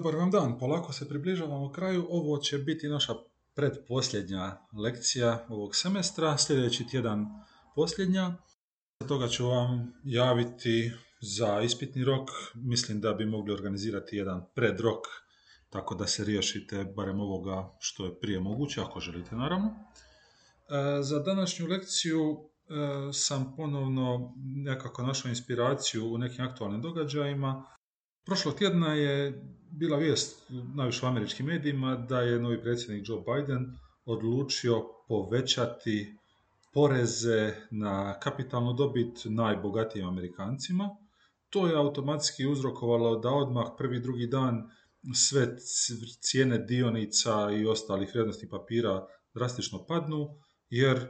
Dobar vam dan, polako se približavamo kraju. Ovo će biti naša predposljednja lekcija ovog semestra, sljedeći tjedan posljednja. Toga ću vam javiti za ispitni rok. Mislim da bi mogli organizirati jedan predrok, tako da se riješite barem ovoga što je prije moguće, ako želite naravno. E, za današnju lekciju e, sam ponovno nekako našao inspiraciju u nekim aktualnim događajima. Prošlog tjedna je bila vijest najviše u američkim medijima da je novi predsjednik Joe Biden odlučio povećati poreze na kapitalnu dobit najbogatijim Amerikancima. To je automatski uzrokovalo da odmah prvi drugi dan sve cijene dionica i ostalih vrijednostnih papira drastično padnu, jer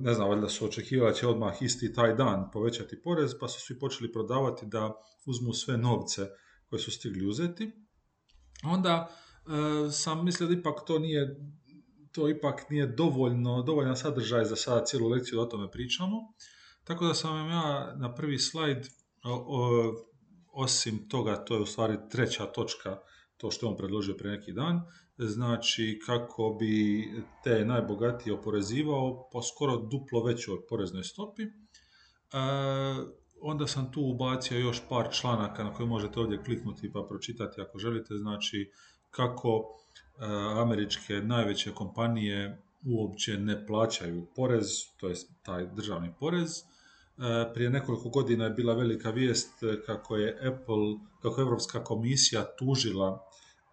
ne znam, valjda su očekivali da će odmah isti taj dan povećati porez, pa su svi počeli prodavati da uzmu sve novce koje su stigli uzeti. Onda e, sam mislio da ipak to nije to ipak nije dovoljno, dovoljan sadržaj za sada cijelu lekciju da o tome pričamo. Tako da sam vam ja na prvi slajd, osim toga, to je u stvari treća točka, to što je on predložio pre neki dan, znači kako bi te najbogatije oporezivao po skoro duplo većoj poreznoj stopi. E, onda sam tu ubacio još par članaka na koje možete ovdje kliknuti pa pročitati ako želite, znači kako e, američke najveće kompanije uopće ne plaćaju porez, to je taj državni porez. E, prije nekoliko godina je bila velika vijest kako je Apple, kako je Europska komisija tužila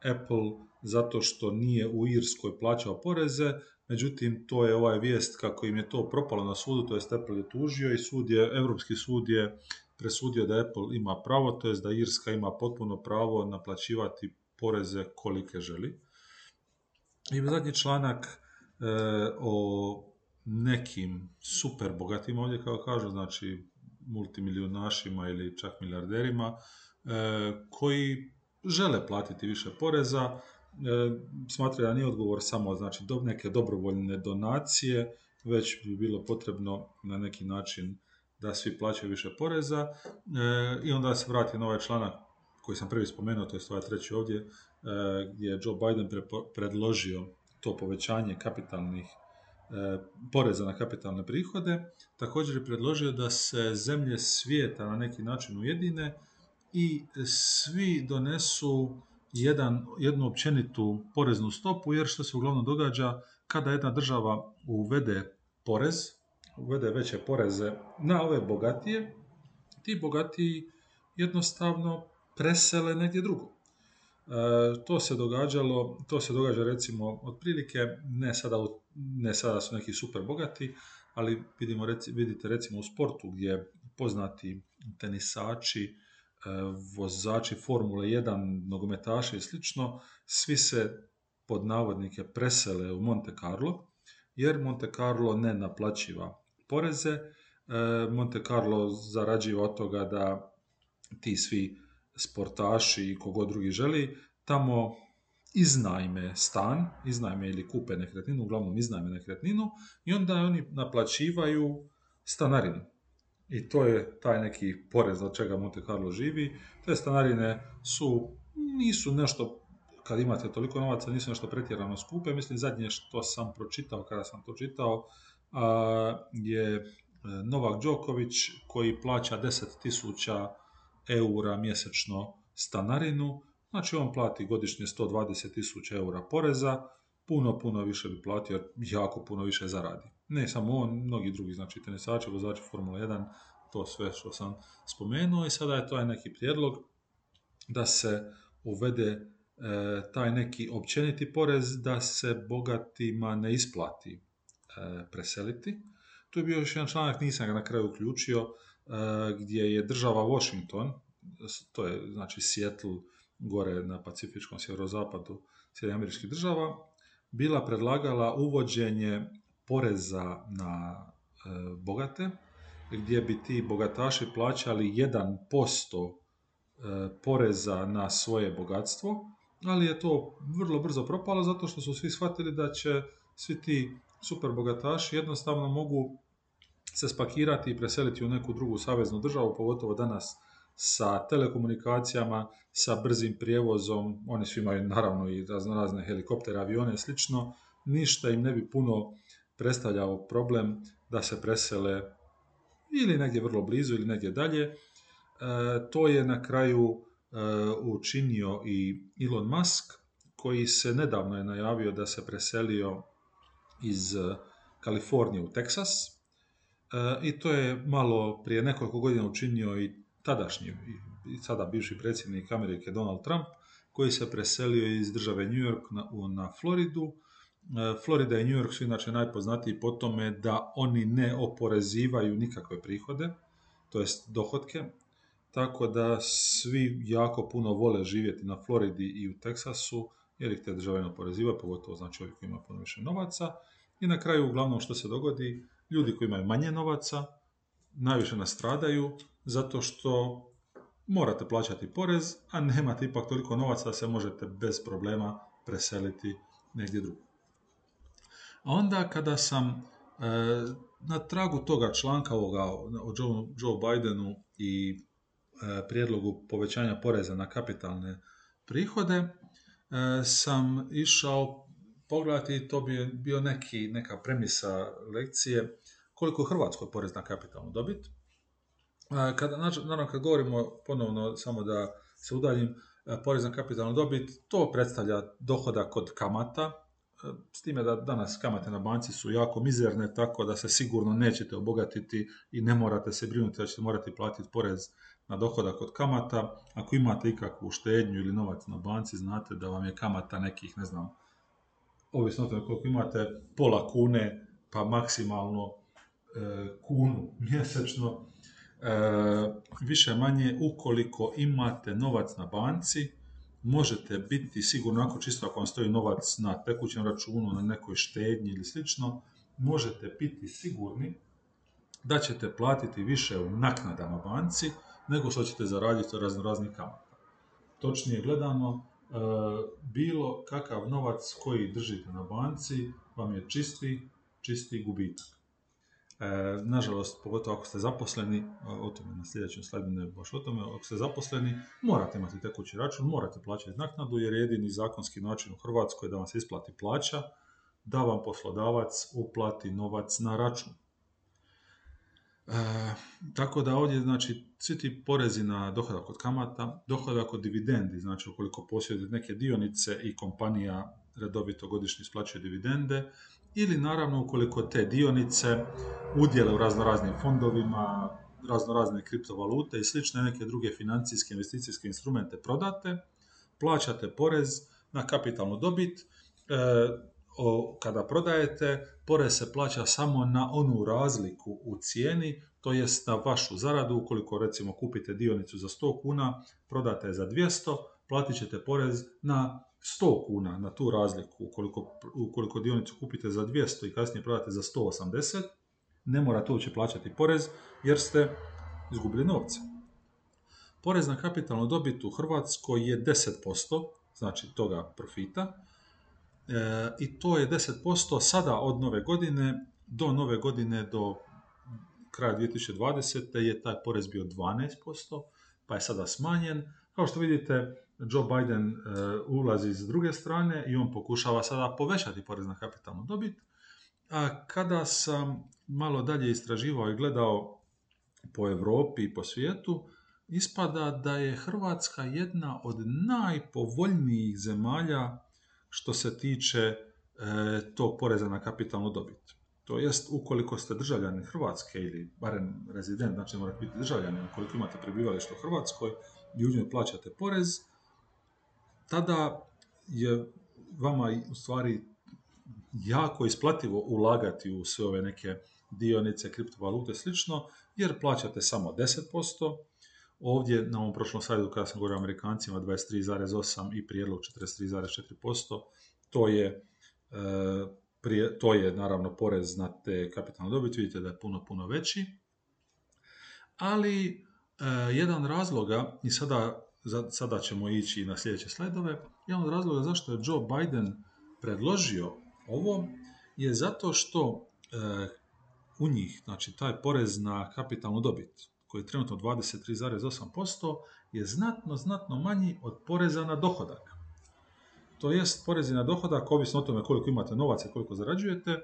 Apple zato što nije u Irskoj plaćao poreze, međutim to je ovaj vijest kako im je to propalo na sudu, to jest Apple je tužio i sud je, Europski sud je presudio da Apple ima pravo, to jest da Irska ima potpuno pravo naplaćivati poreze kolike želi. I zadnji članak e, o nekim super bogatim ovdje kao kažu, znači multimilijunašima ili čak milijarderima, e, koji žele platiti više poreza, E, smatraju da nije odgovor samo znači do neke dobrovoljne donacije, već bi bilo potrebno na neki način da svi plaćaju više poreza e, i onda se vrati na ovaj članak koji sam prvi spomenuo, to je ovaj treći ovdje, e, gdje je Joe Biden predložio to povećanje kapitalnih poreza na kapitalne prihode. Također je predložio da se zemlje svijeta na neki način ujedine i svi donesu jedan, jednu općenitu poreznu stopu, jer što se uglavnom događa kada jedna država uvede porez, uvede veće poreze na ove bogatije, ti bogatiji jednostavno presele negdje drugo. E, to se događalo, to se događa recimo otprilike, ne sada, ne sada su neki super bogati, ali vidimo, vidite recimo u sportu gdje poznati tenisači, vozači Formule 1, nogometaši i slično, svi se pod navodnike presele u Monte Carlo, jer Monte Carlo ne naplaćiva poreze, e, Monte Carlo zarađiva od toga da ti svi sportaši i kogod drugi želi, tamo iznajme stan, iznajme ili kupe nekretninu, uglavnom iznajme nekretninu i onda oni naplaćivaju stanarinu. I to je taj neki porez od čega Monte Carlo živi. Te stanarine su, nisu nešto, kad imate toliko novaca, nisu nešto pretjerano skupe. Mislim, zadnje što sam pročitao, kada sam to čitao, je e, Novak Đoković koji plaća 10.000 eura mjesečno stanarinu. Znači on plati godišnje 120.000 eura poreza, puno, puno više bi platio, jako puno više zaradi. Ne samo on, mnogi drugi, znači tenisači, vozači Formula 1, to sve što sam spomenuo i sada je to neki prijedlog da se uvede e, taj neki općeniti porez da se bogatima ne isplati e, preseliti. Tu je bio još jedan članak, nisam ga na kraju uključio, e, gdje je država Washington, to je znači Seattle gore na Pacifičkom sjeverozapadu Sjedinjenih američkih država, bila predlagala uvođenje poreza na e, bogate, gdje bi ti bogataši plaćali 1% e, poreza na svoje bogatstvo, ali je to vrlo brzo propalo zato što su svi shvatili da će svi ti super bogataši jednostavno mogu se spakirati i preseliti u neku drugu saveznu državu, pogotovo danas sa telekomunikacijama, sa brzim prijevozom, oni svi imaju naravno i razno razne helikoptere, avione i slično, ništa im ne bi puno predstavljao problem da se presele ili negdje vrlo blizu ili negdje dalje. E, to je na kraju e, učinio i Elon Musk, koji se nedavno je najavio da se preselio iz Kalifornije u Teksas. I to je malo prije nekoliko godina učinio i tadašnji i sada bivši predsjednik Amerike Donald Trump, koji se preselio iz države New York na, na Floridu. Florida i New York su inače najpoznatiji po tome da oni ne oporezivaju nikakve prihode, to jest dohotke, tako da svi jako puno vole živjeti na Floridi i u Teksasu, jer ih te države ne oporezivaju, pogotovo znači ovi koji imaju puno više novaca. I na kraju, uglavnom što se dogodi, ljudi koji imaju manje novaca, najviše nastradaju, zato što morate plaćati porez, a nemate ipak toliko novaca da se možete bez problema preseliti negdje drugo. Onda kada sam e, na tragu toga članka ovoga o Joe, Joe Bidenu i e, prijedlogu povećanja poreza na kapitalne prihode, e, sam išao pogledati, to bi bio neki, neka premisa lekcije, koliko je Hrvatskoj porez na kapitalnu dobit. Kada, naravno, kad govorimo ponovno, samo da se udaljim, porez na kapitalnu dobit, to predstavlja dohodak od kamata, s time da danas kamate na banci su jako mizerne, tako da se sigurno nećete obogatiti i ne morate se brinuti da ćete morati platiti porez na dohodak od kamata. Ako imate ikakvu štednju ili novac na banci, znate da vam je kamata nekih, ne znam, ovisno o tome koliko imate, pola kune, pa maksimalno e, kunu mjesečno, E, više manje ukoliko imate novac na banci, možete biti sigurno, ako čisto ako vam stoji novac na tekućem računu, na nekoj štednji ili slično, možete biti sigurni da ćete platiti više u naknadama banci nego što ćete zaraditi razno raznih kamata. Točnije gledano, e, bilo kakav novac koji držite na banci vam je čisti, čisti gubitak. E, nažalost, pogotovo ako ste zaposleni, o tome na sljedećem slajdu ne baš o tome, ako ste zaposleni, morate imati tekući račun, morate plaćati naknadu jer je jedini zakonski način u Hrvatskoj da vam se isplati plaća, da vam poslodavac uplati novac na račun. E, tako da ovdje, znači, svi ti porezi na dohodak od kamata, dohodak od dividendi, znači ukoliko posjedujete neke dionice i kompanija redovito godišnje isplaćuje dividende, ili naravno ukoliko te dionice udjele u raznoraznim fondovima, raznorazne kriptovalute i slične neke druge financijske investicijske instrumente prodate, plaćate porez na kapitalnu dobit, e, kada prodajete, porez se plaća samo na onu razliku u cijeni, to jest na vašu zaradu, ukoliko recimo kupite dionicu za 100 kuna, prodate je za 200, platit ćete porez na 100 kuna na tu razliku, ukoliko, ukoliko dionicu kupite za 200 i kasnije prodate za 180, ne morate uopće plaćati porez jer ste izgubili novce. Porez na kapitalnu dobit u Hrvatskoj je 10%, znači toga profita, e, i to je 10% sada od nove godine do nove godine do kraja 2020. je taj porez bio 12%, pa je sada smanjen. Kao što vidite, Joe Biden e, ulazi s druge strane i on pokušava sada povećati porez na kapitalnu dobit. A kada sam malo dalje istraživao i gledao po Europi i po svijetu, ispada da je Hrvatska jedna od najpovoljnijih zemalja što se tiče e, tog poreza na kapitalnu dobit. To jest, ukoliko ste državljani Hrvatske ili barem rezident, znači morate biti državljani, ukoliko imate prebivalište u Hrvatskoj i u plaćate porez, tada je vama u stvari jako isplativo ulagati u sve ove neke dionice, kriptovalute slično, jer plaćate samo 10%. Ovdje na ovom prošlom sajdu kada sam govorio Amerikancima 23,8 i prijedlog 43,4%, to je, e, to je naravno porez na te kapitalne dobit, vidite da je puno, puno veći. Ali e, jedan razloga, i sada sada ćemo ići na sljedeće slajdove, jedan od razloga zašto je Joe Biden predložio ovo je zato što e, u njih, znači taj porez na kapitalnu dobit, koji je trenutno 23,8%, je znatno, znatno manji od poreza na dohodak. To jest, porezi na dohodak, ovisno o tome koliko imate novaca i koliko zarađujete, e,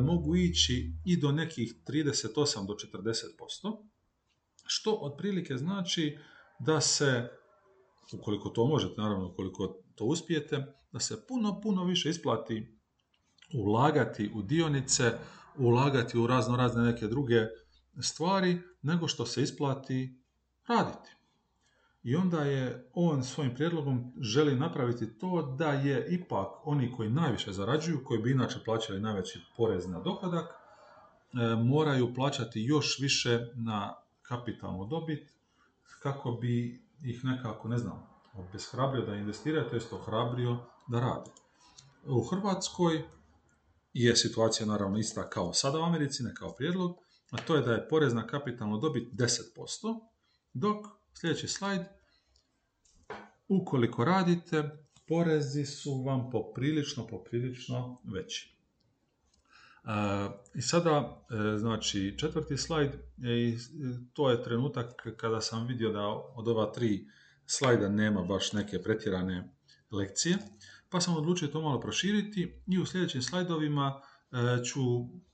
mogu ići i do nekih 38 do 40%, što otprilike znači da se, ukoliko to možete, naravno ukoliko to uspijete, da se puno, puno više isplati ulagati u dionice, ulagati u razno razne neke druge stvari, nego što se isplati raditi. I onda je on svojim prijedlogom želi napraviti to da je ipak oni koji najviše zarađuju, koji bi inače plaćali najveći porez na dohodak, e, moraju plaćati još više na kapitalnu dobit kako bi ih nekako, ne znam, obeshrabrio da investiraju, to jest ohrabrio da rade. U Hrvatskoj je situacija naravno ista kao sada u Americi, ne kao prijedlog, a to je da je porez na kapitalnu dobit 10%, dok sljedeći slajd, ukoliko radite, porezi su vam poprilično, poprilično veći. I sada, e, znači, četvrti slajd, i to je trenutak kada sam vidio da od ova tri slajda nema baš neke pretjerane lekcije, pa sam odlučio to malo proširiti i u sljedećim slajdovima e, ću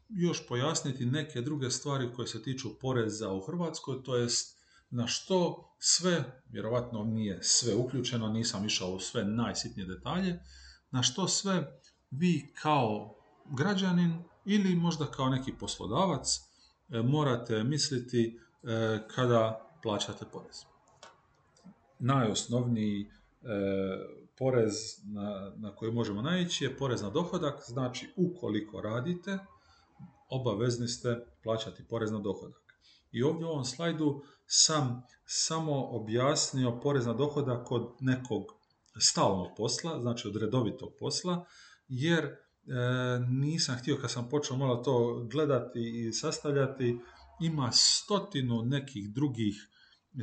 još pojasniti neke druge stvari koje se tiču poreza u Hrvatskoj, to jest na što sve, vjerovatno nije sve uključeno, nisam išao u sve najsitnije detalje, na što sve vi kao građanin ili možda kao neki poslodavac e, morate misliti e, kada plaćate porez. Najosnovniji porez na, na koji možemo naići je porez na dohodak, znači ukoliko radite, obavezni ste plaćati porez na dohodak. I ovdje u ovom slajdu sam samo objasnio porez na dohodak kod nekog stalnog posla, znači od redovitog posla, jer e, nisam htio kad sam počeo malo to gledati i sastavljati, ima stotinu nekih drugih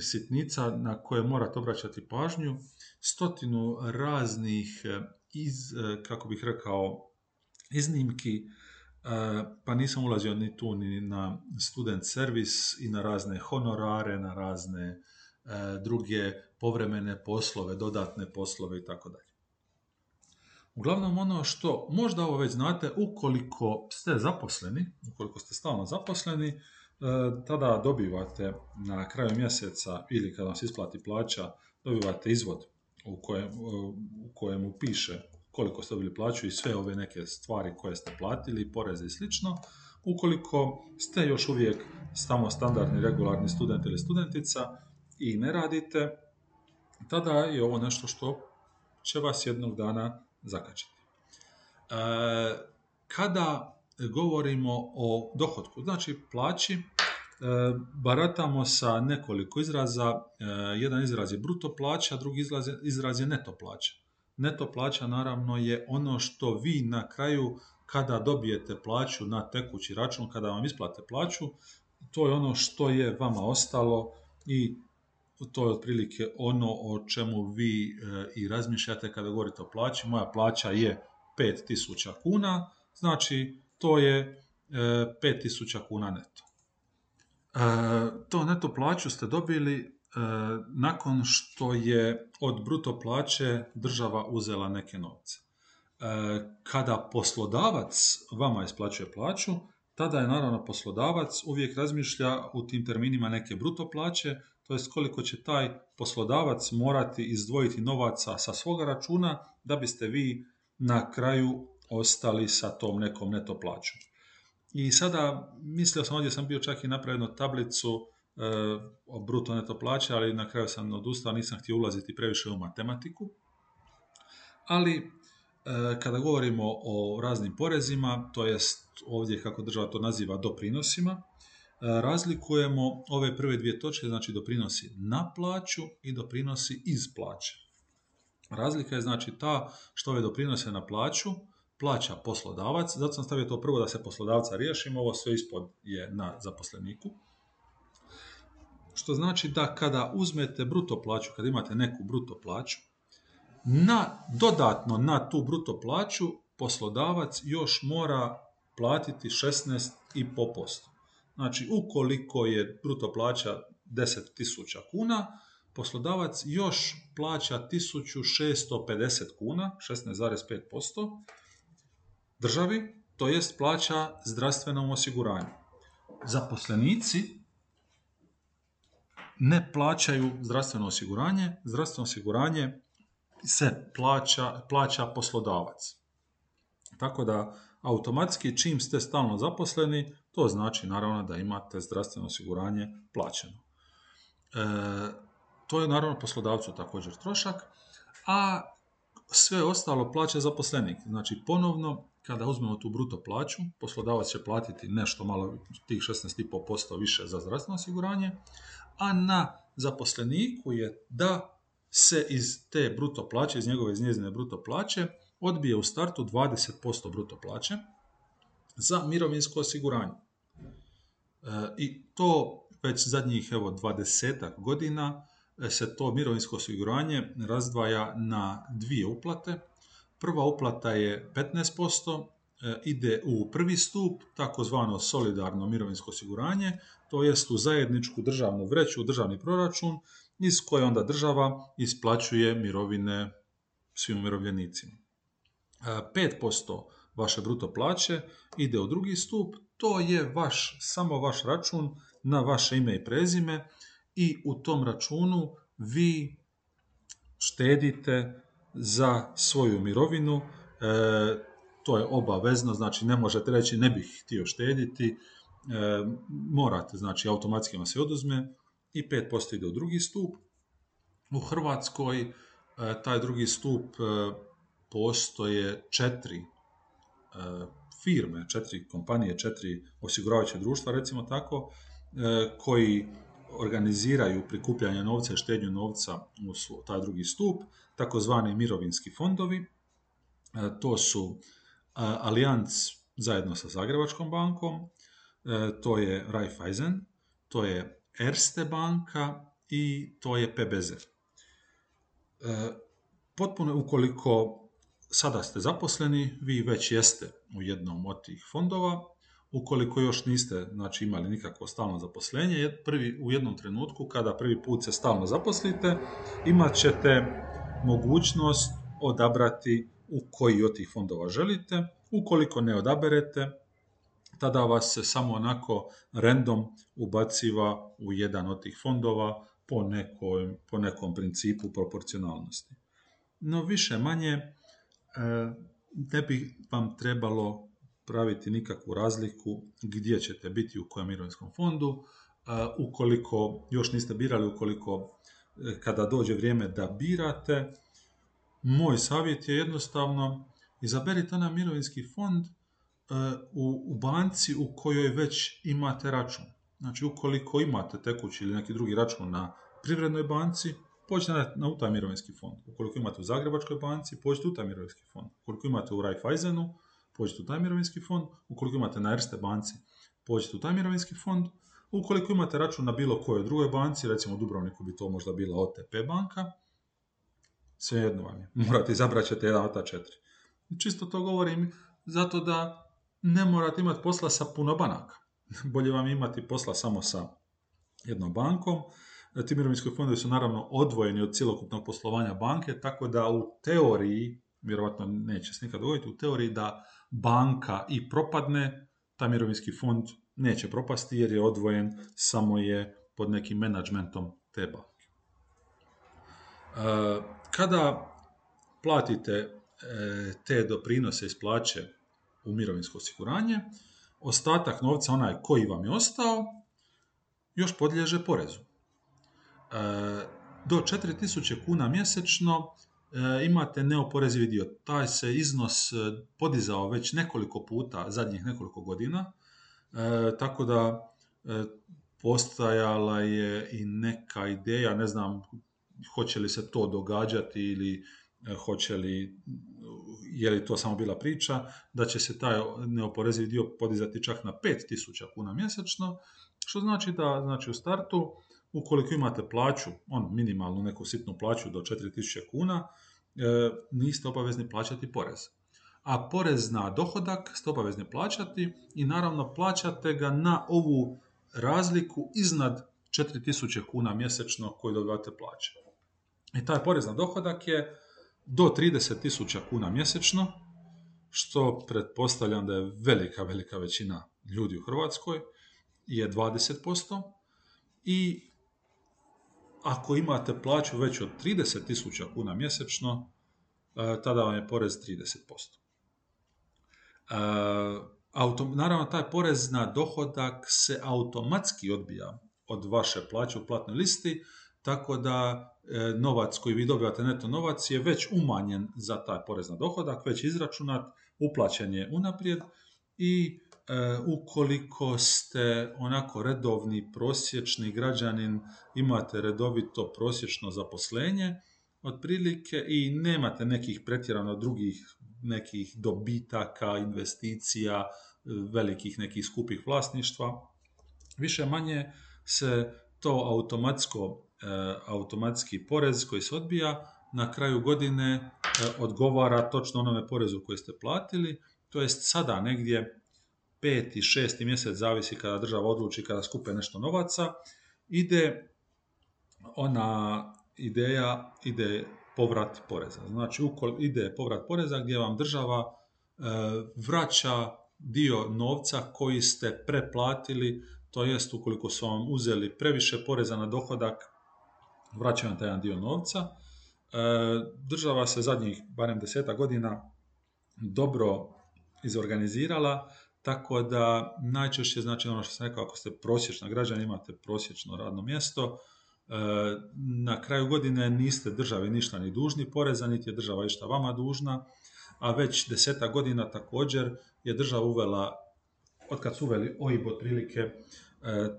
sitnica na koje morate obraćati pažnju, stotinu raznih e, iz, e, kako bih rekao, iznimki, e, pa nisam ulazio ni tu ni na student servis i na razne honorare, na razne druge povremene poslove, dodatne poslove i tako dalje. Uglavnom ono što možda ovo već znate, ukoliko ste zaposleni, ukoliko ste stalno zaposleni, E, tada dobivate na kraju mjeseca ili kada vam se isplati plaća, dobivate izvod u kojem, u kojemu piše koliko ste dobili plaću i sve ove neke stvari koje ste platili, poreze i slično. Ukoliko ste još uvijek samo standardni regularni student ili studentica i ne radite, tada je ovo nešto što će vas jednog dana zakačiti. E, kada govorimo o dohodku, znači plaći, e, baratamo sa nekoliko izraza. E, jedan izraz je bruto plaća, drugi izraz je, izraz je neto plaća. Neto plaća naravno je ono što vi na kraju kada dobijete plaću na tekući račun, kada vam isplate plaću, to je ono što je vama ostalo i to je otprilike ono o čemu vi e, i razmišljate kada govorite o plaći. Moja plaća je 5000 kuna, znači to je 5000 e, kuna neto. E, to neto plaću ste dobili nakon što je od bruto plaće država uzela neke novce. Kada poslodavac vama isplaćuje plaću, tada je naravno poslodavac uvijek razmišlja u tim terminima neke bruto plaće, to jest koliko će taj poslodavac morati izdvojiti novaca sa svoga računa da biste vi na kraju ostali sa tom nekom neto plaćom. I sada, mislio sam ovdje, sam bio čak i napravio tablicu e, o bruto neto plaće, ali na kraju sam odustao, nisam htio ulaziti previše u matematiku. Ali, e, kada govorimo o raznim porezima, to jest ovdje kako država to naziva doprinosima, razlikujemo ove prve dvije točke, znači doprinosi na plaću i doprinosi iz plaće. Razlika je znači ta što ove doprinose na plaću plaća poslodavac, zato sam stavio to prvo da se poslodavca riješimo, ovo sve ispod je na zaposleniku. Što znači da kada uzmete bruto plaću, kada imate neku bruto plaću, na, dodatno na tu bruto plaću poslodavac još mora platiti 16,5%. Znači, ukoliko je bruto plaća 10.000 kuna, poslodavac još plaća 1650 kuna, 16,5% državi, to jest plaća zdravstvenom osiguranju. Zaposlenici ne plaćaju zdravstveno osiguranje, zdravstveno osiguranje se plaća, plaća poslodavac. Tako da automatski čim ste stalno zaposleni, to znači naravno da imate zdravstveno osiguranje plaćeno. E, to je naravno poslodavcu također trošak, a sve ostalo plaća zaposlenik. Znači ponovno, kada uzmemo tu bruto plaću, poslodavac će platiti nešto malo, tih 16,5% više za zdravstveno osiguranje, a na zaposleniku je da se iz te bruto plaće, iz njegove iz njezine bruto plaće, odbije u startu 20% bruto plaće za mirovinsko osiguranje. E, I to već zadnjih evo 20 godina e, se to mirovinsko osiguranje razdvaja na dvije uplate. Prva uplata je 15%, e, ide u prvi stup, takozvano solidarno mirovinsko osiguranje, to jest u zajedničku državnu vreću, u državni proračun, iz koje onda država isplaćuje mirovine svim umirovljenicima. 5% vaše bruto plaće ide u drugi stup, to je vaš, samo vaš račun na vaše ime i prezime i u tom računu vi štedite za svoju mirovinu, e, to je obavezno, znači ne možete reći ne bih htio štediti, e, morate, znači automatski vam se oduzme i 5% ide u drugi stup. U Hrvatskoj e, taj drugi stup postoje četiri firme, četiri kompanije, četiri osiguravajuće društva, recimo tako, e, koji organiziraju prikupljanje novca i štednju novca u taj drugi stup, takozvani mirovinski fondovi. E, to su e, Allianz zajedno sa Zagrebačkom bankom, to je Raiffeisen, to je Erste banka i to je PBZ. Potpuno ukoliko sada ste zaposleni, vi već jeste u jednom od tih fondova. Ukoliko još niste znači, imali nikakvo stalno zaposlenje, prvi, u jednom trenutku kada prvi put se stalno zaposlite, imat ćete mogućnost odabrati u koji od tih fondova želite. Ukoliko ne odaberete, tada vas se samo onako random ubaciva u jedan od tih fondova po nekom, po nekom principu proporcionalnosti. No više manje ne bi vam trebalo praviti nikakvu razliku gdje ćete biti u kojem mirovinskom fondu. Ukoliko još niste birali, ukoliko e, kada dođe vrijeme da birate, moj savjet je jednostavno izaberite onaj mirovinski fond e, u, banci u kojoj već imate račun. Znači, ukoliko imate tekući ili neki drugi račun na privrednoj banci, pođite na, u taj mirovinski fond. Ukoliko imate u Zagrebačkoj banci, pođite u taj mirovinski fond. Ukoliko imate u Raiffeisenu, pođite u taj mirovinski fond. Ukoliko imate na Erste banci, pođite u taj mirovinski fond. Ukoliko imate račun na bilo kojoj drugoj banci, recimo u Dubrovniku bi to možda bila OTP banka, svejedno vam je. Morate izabrati ćete jedan od ta četiri. Čisto to govorim zato da ne morate imati posla sa puno banaka. Bolje vam imati posla samo sa jednom bankom ti mirovinski fondovi su naravno odvojeni od cjelokupnog poslovanja banke, tako da u teoriji, vjerojatno neće se nikad dogoditi, u teoriji da banka i propadne, taj mirovinski fond neće propasti jer je odvojen, samo je pod nekim menadžmentom te banke. E, kada platite e, te doprinose iz plaće u mirovinsko osiguranje, ostatak novca, onaj koji vam je ostao, još podliježe porezu do 4000 kuna mjesečno e, imate neoporezivi dio. Taj se iznos e, podizao već nekoliko puta zadnjih nekoliko godina, e, tako da postajala je i neka ideja, ne znam hoće li se to događati ili hoće li, je li to samo bila priča, da će se taj neoporezivi dio podizati čak na 5000 kuna mjesečno, što znači da znači u startu ukoliko imate plaću, on minimalnu neku sitnu plaću do 4000 kuna, e, niste obavezni plaćati porez. A porez na dohodak ste obavezni plaćati i naravno plaćate ga na ovu razliku iznad 4000 kuna mjesečno koji dobivate plaće. I taj porez na dohodak je do 30.000 kuna mjesečno, što pretpostavljam da je velika, velika većina ljudi u Hrvatskoj, je 20%. I ako imate plaću već od 30.000 kuna mjesečno, e, tada vam je porez 30%. E, naravno, taj porez na dohodak se automatski odbija od vaše plaće u platnoj listi, tako da e, novac koji vi dobivate, neto novac, je već umanjen za taj porez na dohodak, već izračunat, uplaćen je unaprijed i ukoliko ste onako redovni prosječni građanin, imate redovito prosječno zaposlenje, otprilike i nemate nekih pretjerano drugih nekih dobitaka, investicija, velikih nekih skupih vlasništva. Više manje se to automatsko, e, automatski porez koji se odbija na kraju godine e, odgovara točno onome porezu koji ste platili, to jest sada negdje peti, šesti mjesec, zavisi kada država odluči, kada skupe nešto novaca, ide ona ideja, ide povrat poreza. Znači, ide povrat poreza gdje vam država e, vraća dio novca koji ste preplatili, to jest ukoliko su vam uzeli previše poreza na dohodak, vraćaju vam taj jedan dio novca. E, država se zadnjih barem deseta godina dobro izorganizirala, tako da najčešće, znači ono što sam rekao, ako ste prosječna građana, imate prosječno radno mjesto, e, na kraju godine niste državi ništa ni dužni poreza, niti je država išta vama dužna, a već deseta godina također je država uvela, od kad su uveli OIB otprilike, e,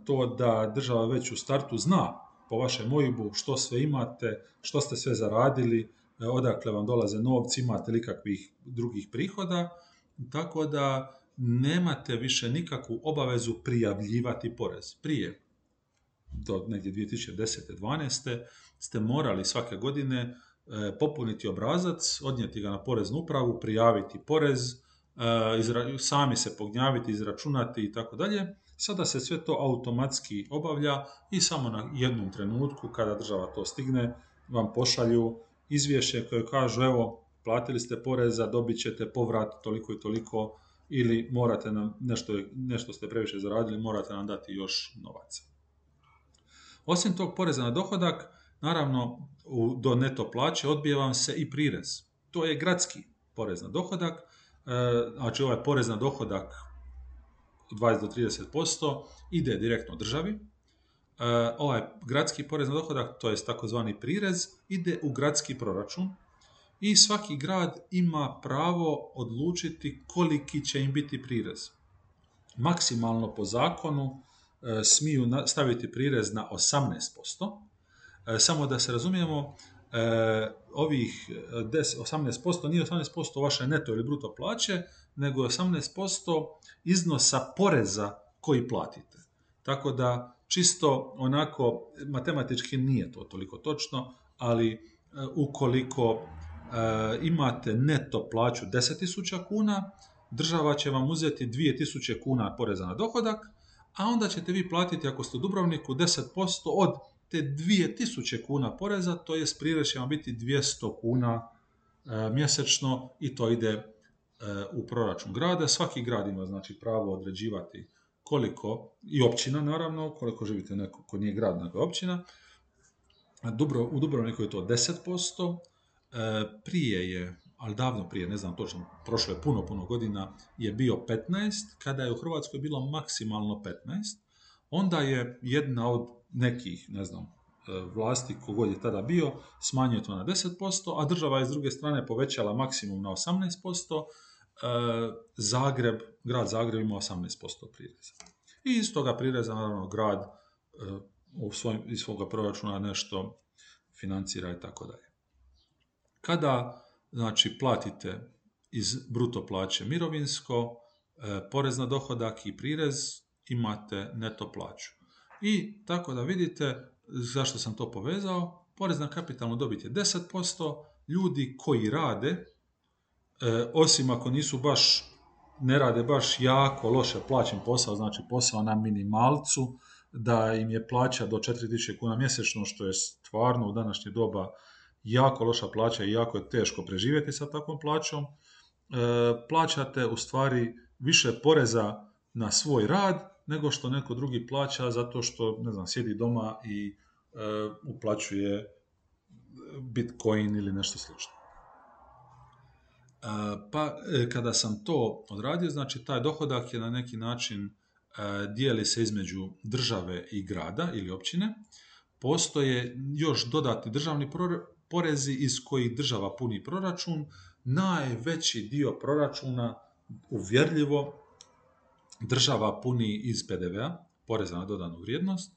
to da država već u startu zna po vašem OIB-u što sve imate, što ste sve zaradili, e, odakle vam dolaze novci, imate li kakvih drugih prihoda, tako da nemate više nikakvu obavezu prijavljivati porez. Prije, do negdje 2010. 12. ste morali svake godine e, popuniti obrazac, odnijeti ga na poreznu upravu, prijaviti porez, e, sami se pognjaviti, izračunati i tako dalje. Sada se sve to automatski obavlja i samo na jednom trenutku kada država to stigne vam pošalju izvješće koje kažu evo platili ste poreza, dobit ćete povrat toliko i toliko ili morate nam, nešto, nešto ste previše zaradili, morate nam dati još novaca. Osim tog poreza na dohodak, naravno u, do neto plaće odbije vam se i prirez. To je gradski porez na dohodak, e, znači ovaj porez na dohodak 20 do 30% ide direktno državi. E, ovaj gradski porez na dohodak, to je takozvani prirez, ide u gradski proračun i svaki grad ima pravo odlučiti koliki će im biti prirez. Maksimalno po zakonu e, smiju staviti prirez na 18%. E, samo da se razumijemo, e, ovih 18% nije 18% vaše neto ili bruto plaće, nego 18% iznosa poreza koji platite. Tako da čisto onako matematički nije to toliko točno, ali ukoliko imate neto plaću 10.000 kuna, država će vam uzeti 2.000 kuna poreza na dohodak, a onda ćete vi platiti ako ste u Dubrovniku 10% od te 2000 kuna poreza, to je prirez će vam biti 200 kuna e, mjesečno i to ide e, u proračun grada. Svaki grad ima znači pravo određivati koliko, i općina naravno, koliko živite neko ko nije grad nego općina. u Dubrovniku je to 10%, E, prije je, ali davno prije, ne znam točno, prošlo je puno, puno godina, je bio 15, kada je u Hrvatskoj bilo maksimalno 15, onda je jedna od nekih, ne znam, e, vlasti, kogod je tada bio, smanjio to na 10%, a država je s druge strane povećala maksimum na 18%, e, Zagreb, grad Zagreb ima 18% prireza. I iz toga prireza, naravno, grad u svojim, iz svoga proračuna nešto financira i tako dalje. Kada znači platite iz bruto plaće mirovinsko, e, porez na dohodak i prirez, imate neto plaću. I tako da vidite zašto sam to povezao, porez na kapitalnu dobit je 10%, ljudi koji rade, e, osim ako nisu baš ne rade baš jako loše plaćen posao, znači posao na minimalcu, da im je plaća do 4000 kuna mjesečno, što je stvarno u današnje doba jako loša plaća i jako je teško preživjeti sa takvom plaćom. E, plaćate u stvari više poreza na svoj rad nego što neko drugi plaća zato što, ne znam, sjedi doma i e, uplaćuje bitcoin ili nešto slično. Pa e, kada sam to odradio, znači taj dohodak je na neki način dijeli se između države i grada ili općine. Postoje još dodatni državni porezi iz kojih država puni proračun. Najveći dio proračuna uvjerljivo država puni iz PDV-a, poreza na dodanu vrijednost, e,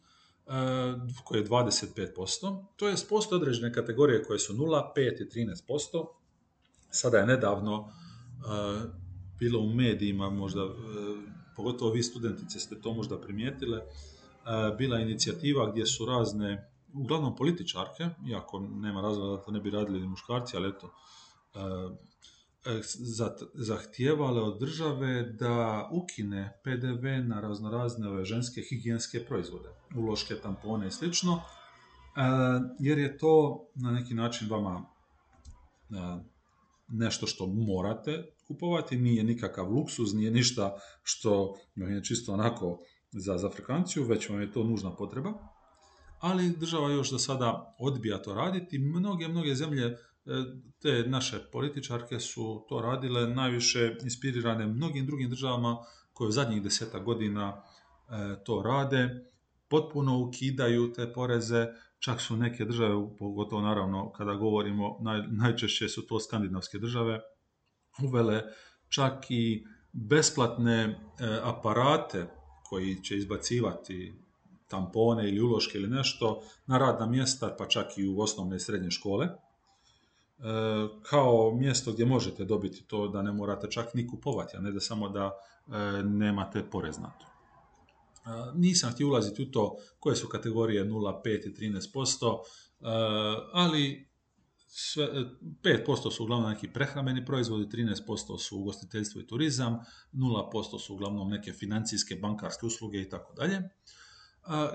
koje je 25%. To je postoje određene kategorije koje su 0, 5 i 13%. Sada je nedavno uh, bilo u medijima, možda, uh, pogotovo vi studentice ste to možda primijetile, bila inicijativa gdje su razne, uglavnom političarke, iako nema razloga da to ne bi radili muškarci, ali eto, zahtijevale od države da ukine PDV na raznorazne ove ženske higijenske proizvode, uloške, tampone i slično, jer je to na neki način vama nešto što morate kupovati, nije nikakav luksuz, nije ništa što je čisto onako za, za frekanciju, već vam je to nužna potreba. Ali država još do sada odbija to raditi. Mnoge, mnoge zemlje, e, te naše političarke su to radile najviše inspirirane mnogim drugim državama koje u zadnjih deseta godina e, to rade, potpuno ukidaju te poreze, Čak su neke države, pogotovo naravno kada govorimo, naj, najčešće su to skandinavske države, uvele čak i besplatne e, aparate koji će izbacivati tampone ili uloške ili nešto na radna mjesta, pa čak i u osnovne i srednje škole, e, kao mjesto gdje možete dobiti to da ne morate čak ni kupovati, a ne da samo da e, nemate porez na to. Nisam htio ulaziti u to koje su kategorije 0, 5 i 13%, ali sve, 5% su uglavnom neki prehrambeni proizvodi, 13% su ugostiteljstvo i turizam, 0% su uglavnom neke financijske, bankarske usluge i tako dalje.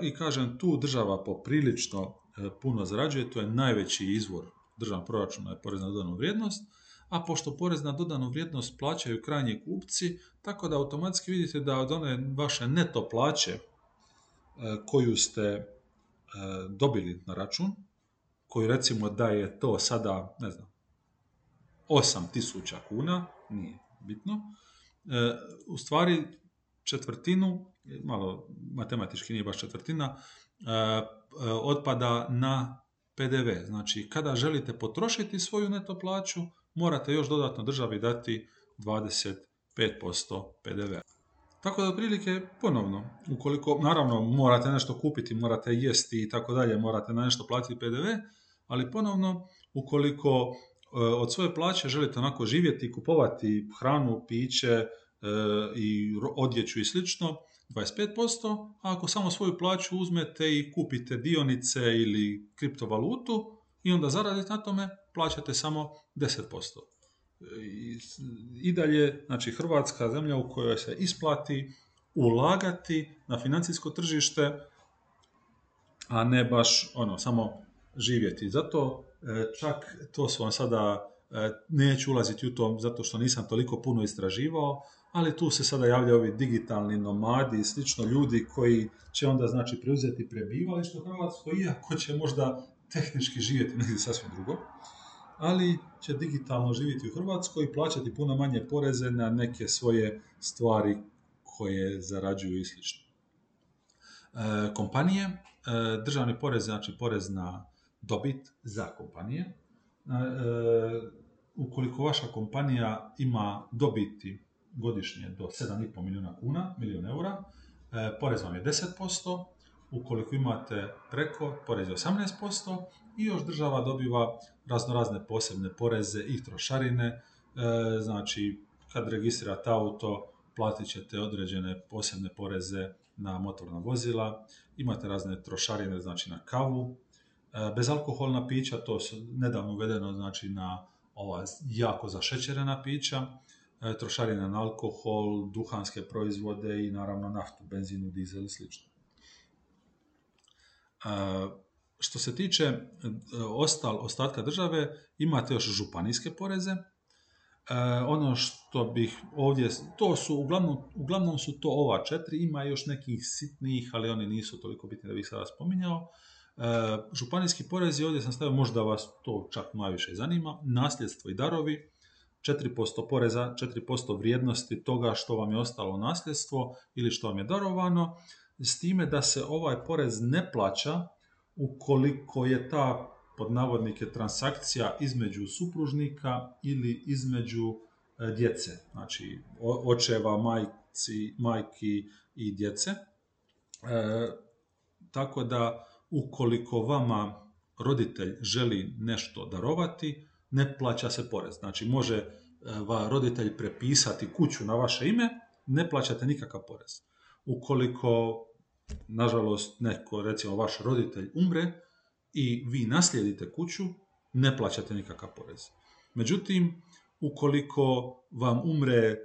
I kažem, tu država poprilično e, puno zarađuje, to je najveći izvor državnog proračuna je porez na dodanu vrijednost, a pošto porez na dodanu vrijednost plaćaju krajnji kupci, tako da automatski vidite da od one vaše neto plaće e, koju ste e, dobili na račun, koju recimo da je to sada, ne znam, 8000 kuna, nije bitno, u stvari četvrtinu, malo matematički nije baš četvrtina, otpada na PDV. Znači, kada želite potrošiti svoju neto plaću, morate još dodatno državi dati 25% PDV. Tako da otprilike ponovno, ukoliko naravno morate nešto kupiti, morate jesti i tako dalje, morate na nešto platiti PDV, ali ponovno ukoliko e, od svoje plaće želite onako živjeti, kupovati hranu, piće e, i odjeću i slično, 25%, a ako samo svoju plaću uzmete i kupite dionice ili kriptovalutu i onda zaradite na tome, plaćate samo 10%. I, I dalje, znači Hrvatska zemlja u kojoj se isplati ulagati na financijsko tržište, a ne baš ono, samo živjeti. Zato e, čak to su vam sada, e, neću ulaziti u to zato što nisam toliko puno istraživao, ali tu se sada javljaju ovi digitalni nomadi i slično ljudi koji će onda znači preuzeti prebivalište u Hrvatskoj, iako će možda tehnički živjeti negdje sasvim drugo ali će digitalno živjeti u Hrvatskoj i plaćati puno manje poreze na neke svoje stvari koje zarađuju i slično. E, kompanije, e, državni porez, znači porez na dobit za kompanije. E, ukoliko vaša kompanija ima dobiti godišnje do 7,5 milijuna kuna, milijun eura, e, porez vam je 10%, ukoliko imate preko, porez je 18% i još država dobiva raznorazne posebne poreze i trošarine, e, znači kad registrirate auto platit ćete određene posebne poreze na motorna vozila, imate razne trošarine znači na kavu, e, bezalkoholna pića, to su nedavno uvedeno znači na ova jako zašećerena pića, trošarine na alkohol, duhanske proizvode i naravno naftu, benzinu, dizel i sl. Što se tiče ostal, ostatka države, imate još županijske poreze, E, ono što bih ovdje, to su, uglavnom, uglavnom su to ova četiri, ima još nekih sitnijih, ali oni nisu toliko bitni da bih sada spominjao. E, županijski porezi, ovdje sam stavio, možda vas to čak najviše zanima, nasljedstvo i darovi, 4% poreza, 4% vrijednosti toga što vam je ostalo nasljedstvo ili što vam je darovano, s time da se ovaj porez ne plaća ukoliko je ta pod navodnike transakcija između supružnika ili između e, djece, znači očeva, majci, majki i djece. E, tako da ukoliko vama roditelj želi nešto darovati, ne plaća se porez. Znači može e, va roditelj prepisati kuću na vaše ime, ne plaćate nikakav porez. Ukoliko, nažalost, neko, recimo vaš roditelj umre, i vi naslijedite kuću, ne plaćate nikakav porez. Međutim, ukoliko vam umre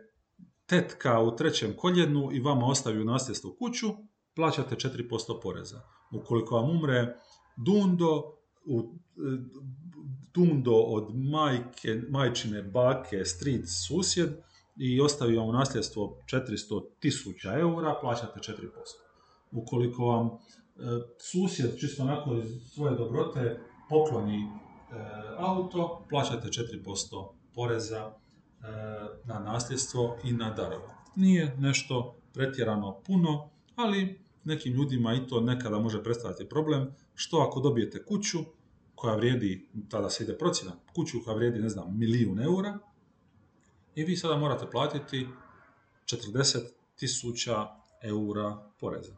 tetka u trećem koljenu i vama ostavi u nasljedstvo kuću, plaćate 4% poreza. Ukoliko vam umre dundo, u, dundo od majke, majčine, bake, stric, susjed i ostavi vam u nasljedstvo 400 tisuća eura, plaćate 4%. Ukoliko vam susjed čisto onako iz svoje dobrote pokloni e, auto, plaćate 4% poreza e, na nasljedstvo i na darove. Nije nešto pretjerano puno, ali nekim ljudima i to nekada može predstaviti problem, što ako dobijete kuću koja vrijedi, tada se ide procjena, kuću koja vrijedi, ne znam, milijun eura, i vi sada morate platiti 40 tisuća eura poreza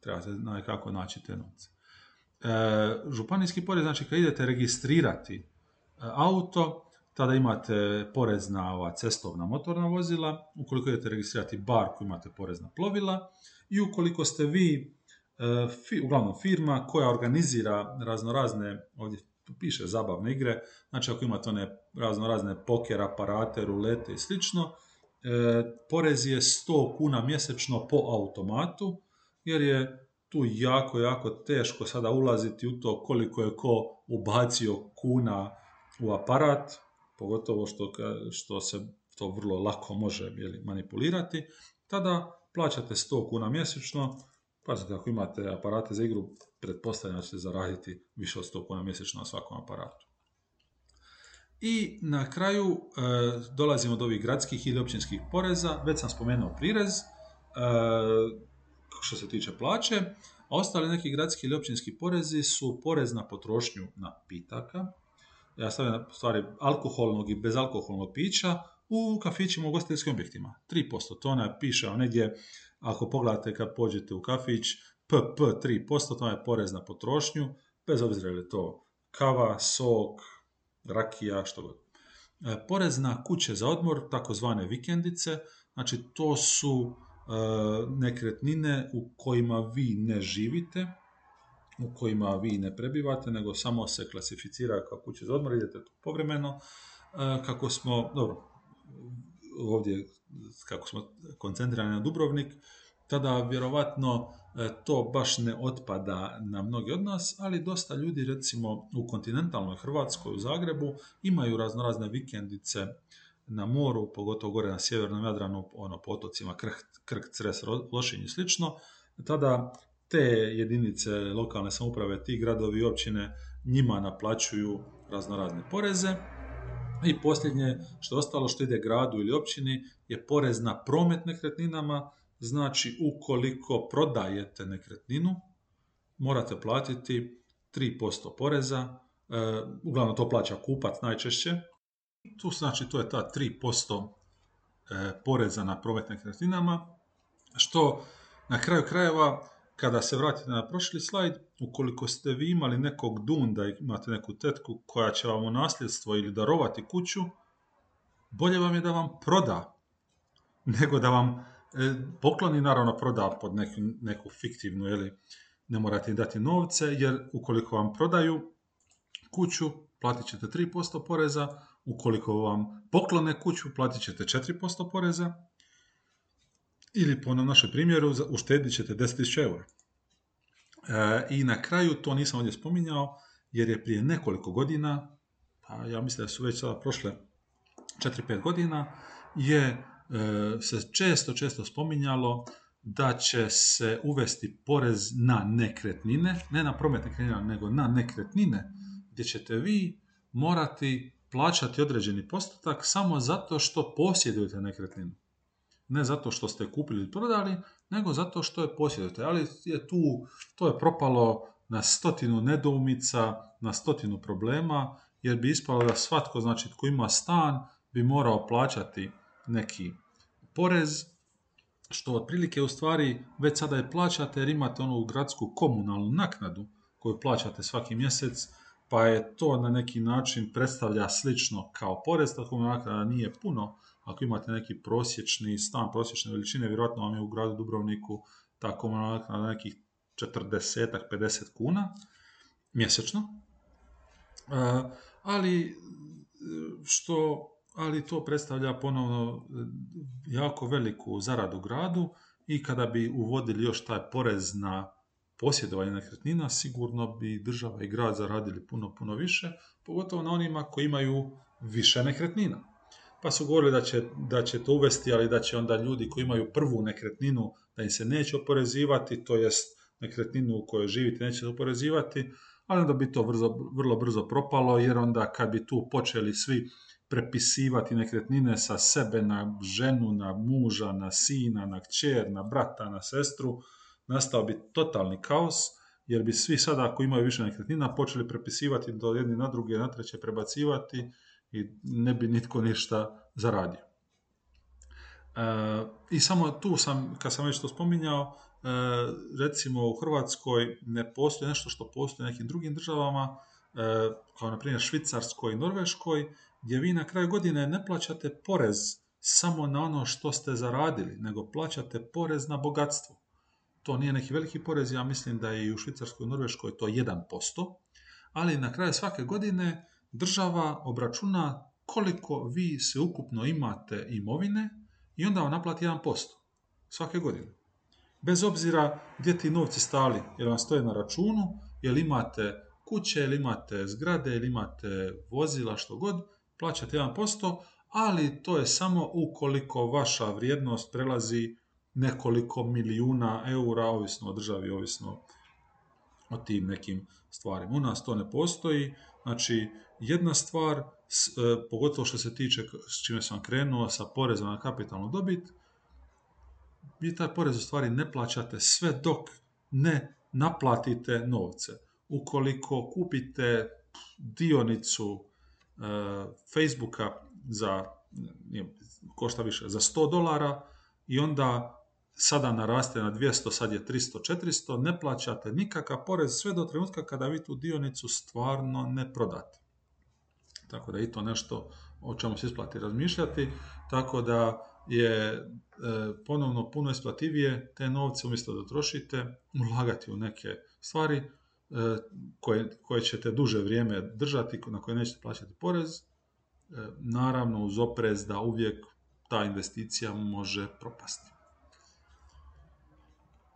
trebate kako naći te novce. E, županijski porez, znači kad idete registrirati e, auto, tada imate porez na ova cestovna motorna vozila, ukoliko idete registrirati barku imate porez na plovila i ukoliko ste vi e, uglavnom firma koja organizira razno razne, ovdje piše zabavne igre, znači ako imate one razno razne poker aparate, rulete i slično, e, porez je 100 kuna mjesečno po automatu, jer je tu jako, jako teško sada ulaziti u to koliko je ko ubacio kuna u aparat, pogotovo što, što se to vrlo lako može jeli, manipulirati, tada plaćate 100 kuna mjesečno, pazite ako imate aparate za igru, pretpostavljam da ćete zaraditi više od 100 kuna mjesečno na svakom aparatu. I na kraju e, dolazimo do ovih gradskih ili općinskih poreza, već sam spomenuo prirez, e, što se tiče plaće, a ostali neki gradski ili općinski porezi su porez na potrošnju napitaka, ja stavljam stvari alkoholnog i bezalkoholnog pića u kafićima u ugostiteljskim objektima. 3%, to ona piše negdje, ako pogledate kad pođete u kafić, PP 3%, to je porez na potrošnju, bez obzira je to kava, sok, rakija, što god. E, porez na kuće za odmor, takozvane vikendice, znači to su E, nekretnine u kojima vi ne živite, u kojima vi ne prebivate, nego samo se klasificira kao kuće za odmor, idete tu povremeno, e, kako smo, dobro, ovdje kako smo koncentrirani na Dubrovnik, tada vjerovatno e, to baš ne otpada na mnogi od nas, ali dosta ljudi recimo u kontinentalnoj Hrvatskoj, u Zagrebu, imaju raznorazne vikendice na moru, pogotovo gore na sjevernom Jadranu, ono, po otocima Krk, Cres, Lošinj i slično, tada te jedinice lokalne samouprave, ti gradovi i općine njima naplaćuju raznorazne poreze. I posljednje što ostalo što ide gradu ili općini je porez na promet nekretninama, znači ukoliko prodajete nekretninu, morate platiti 3% poreza, e, uglavnom to plaća kupac najčešće, tu znači to je ta 3% e, poreza na promet nekretninama, što na kraju krajeva kada se vratite na prošli slajd, ukoliko ste vi imali nekog dunda imate neku tetku koja će vam u nasljedstvo ili darovati kuću, bolje vam je da vam proda nego da vam e, pokloni, naravno proda pod neku, neku fiktivnu, ili ne morate im dati novce, jer ukoliko vam prodaju kuću, platit ćete 3% poreza, ukoliko vam poklone kuću, platit ćete 4% poreza, ili po našem primjeru uštedit ćete 10.000 eura. E, I na kraju, to nisam ovdje spominjao, jer je prije nekoliko godina, pa ja mislim da su već sada prošle 4-5 godina, je e, se često, često spominjalo da će se uvesti porez na nekretnine, ne na promet nekretnina, nego na nekretnine, gdje ćete vi morati plaćati određeni postotak samo zato što posjedujete nekretninu. Ne zato što ste kupili ili prodali, nego zato što je posjedujete. Ali je tu, to je propalo na stotinu nedoumica, na stotinu problema, jer bi ispalo da svatko, znači tko ima stan, bi morao plaćati neki porez, što otprilike u stvari već sada je plaćate jer imate onu gradsku komunalnu naknadu koju plaćate svaki mjesec, pa je to na neki način predstavlja slično kao porez, ta komunalna naknada nije puno, ako imate neki prosječni stan, prosječne veličine, vjerojatno vam je u gradu Dubrovniku ta komunalna naknada nekih 40-50 kuna mjesečno. E, ali što ali to predstavlja ponovno e, jako veliku zaradu gradu i kada bi uvodili još taj porez na posjedovanje nekretnina, sigurno bi država i grad zaradili puno, puno više, pogotovo na onima koji imaju više nekretnina. Pa su govorili da će, da će to uvesti, ali da će onda ljudi koji imaju prvu nekretninu, da im se neće oporezivati, to jest nekretninu u kojoj živite neće se oporezivati, ali onda bi to vrlo, vrlo brzo propalo, jer onda kad bi tu počeli svi prepisivati nekretnine sa sebe na ženu, na muža, na sina, na kćer, na brata, na sestru, nastao bi totalni kaos, jer bi svi sada ako imaju više nekretnina počeli prepisivati do jedni na druge, na treće prebacivati i ne bi nitko ništa zaradio. E, I samo tu sam, kad sam već to spominjao, e, recimo u Hrvatskoj ne postoji nešto što postoji u nekim drugim državama, e, kao na primjer Švicarskoj i Norveškoj, gdje vi na kraju godine ne plaćate porez samo na ono što ste zaradili, nego plaćate porez na bogatstvo. To nije neki veliki porez, ja mislim da je i u Švicarskoj i Norveškoj to 1%, ali na kraju svake godine država obračuna koliko vi se ukupno imate imovine i onda vam naplati 1% svake godine. Bez obzira gdje ti novci stali, jer vam stoje na računu, jel imate kuće, ili imate zgrade, ili imate vozila, što god, plaćate 1%, ali to je samo ukoliko vaša vrijednost prelazi nekoliko milijuna eura, ovisno o državi, ovisno o tim nekim stvarima. U nas to ne postoji, znači jedna stvar, e, pogotovo što se tiče s čime sam krenuo, sa porezom na kapitalnu dobit, vi taj porez u stvari ne plaćate sve dok ne naplatite novce. Ukoliko kupite dionicu E, Facebooka za, košta više, za 100 dolara i onda sada naraste na 200, sad je 300, 400, ne plaćate nikakav porez sve do trenutka kada vi tu dionicu stvarno ne prodate. Tako da je i to nešto o čemu se isplati razmišljati, tako da je e, ponovno puno isplativije te novce umjesto da trošite, ulagati u neke stvari E, koje, koje ćete duže vrijeme držati, na koje nećete plaćati porez, e, naravno uz oprez da uvijek ta investicija može propasti.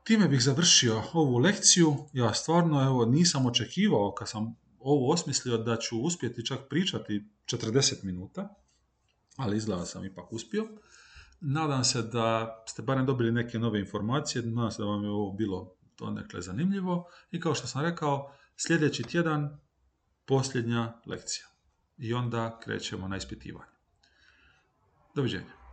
Time bih završio ovu lekciju. Ja stvarno evo, nisam očekivao kad sam ovo osmislio da ću uspjeti čak pričati 40 minuta, ali izgleda sam ipak uspio. Nadam se da ste barem dobili neke nove informacije, nadam se da vam je ovo bilo to nekle zanimljivo i kao što sam rekao, sljedeći tjedan posljednja lekcija i onda krećemo na ispitivanje. Doviđenja.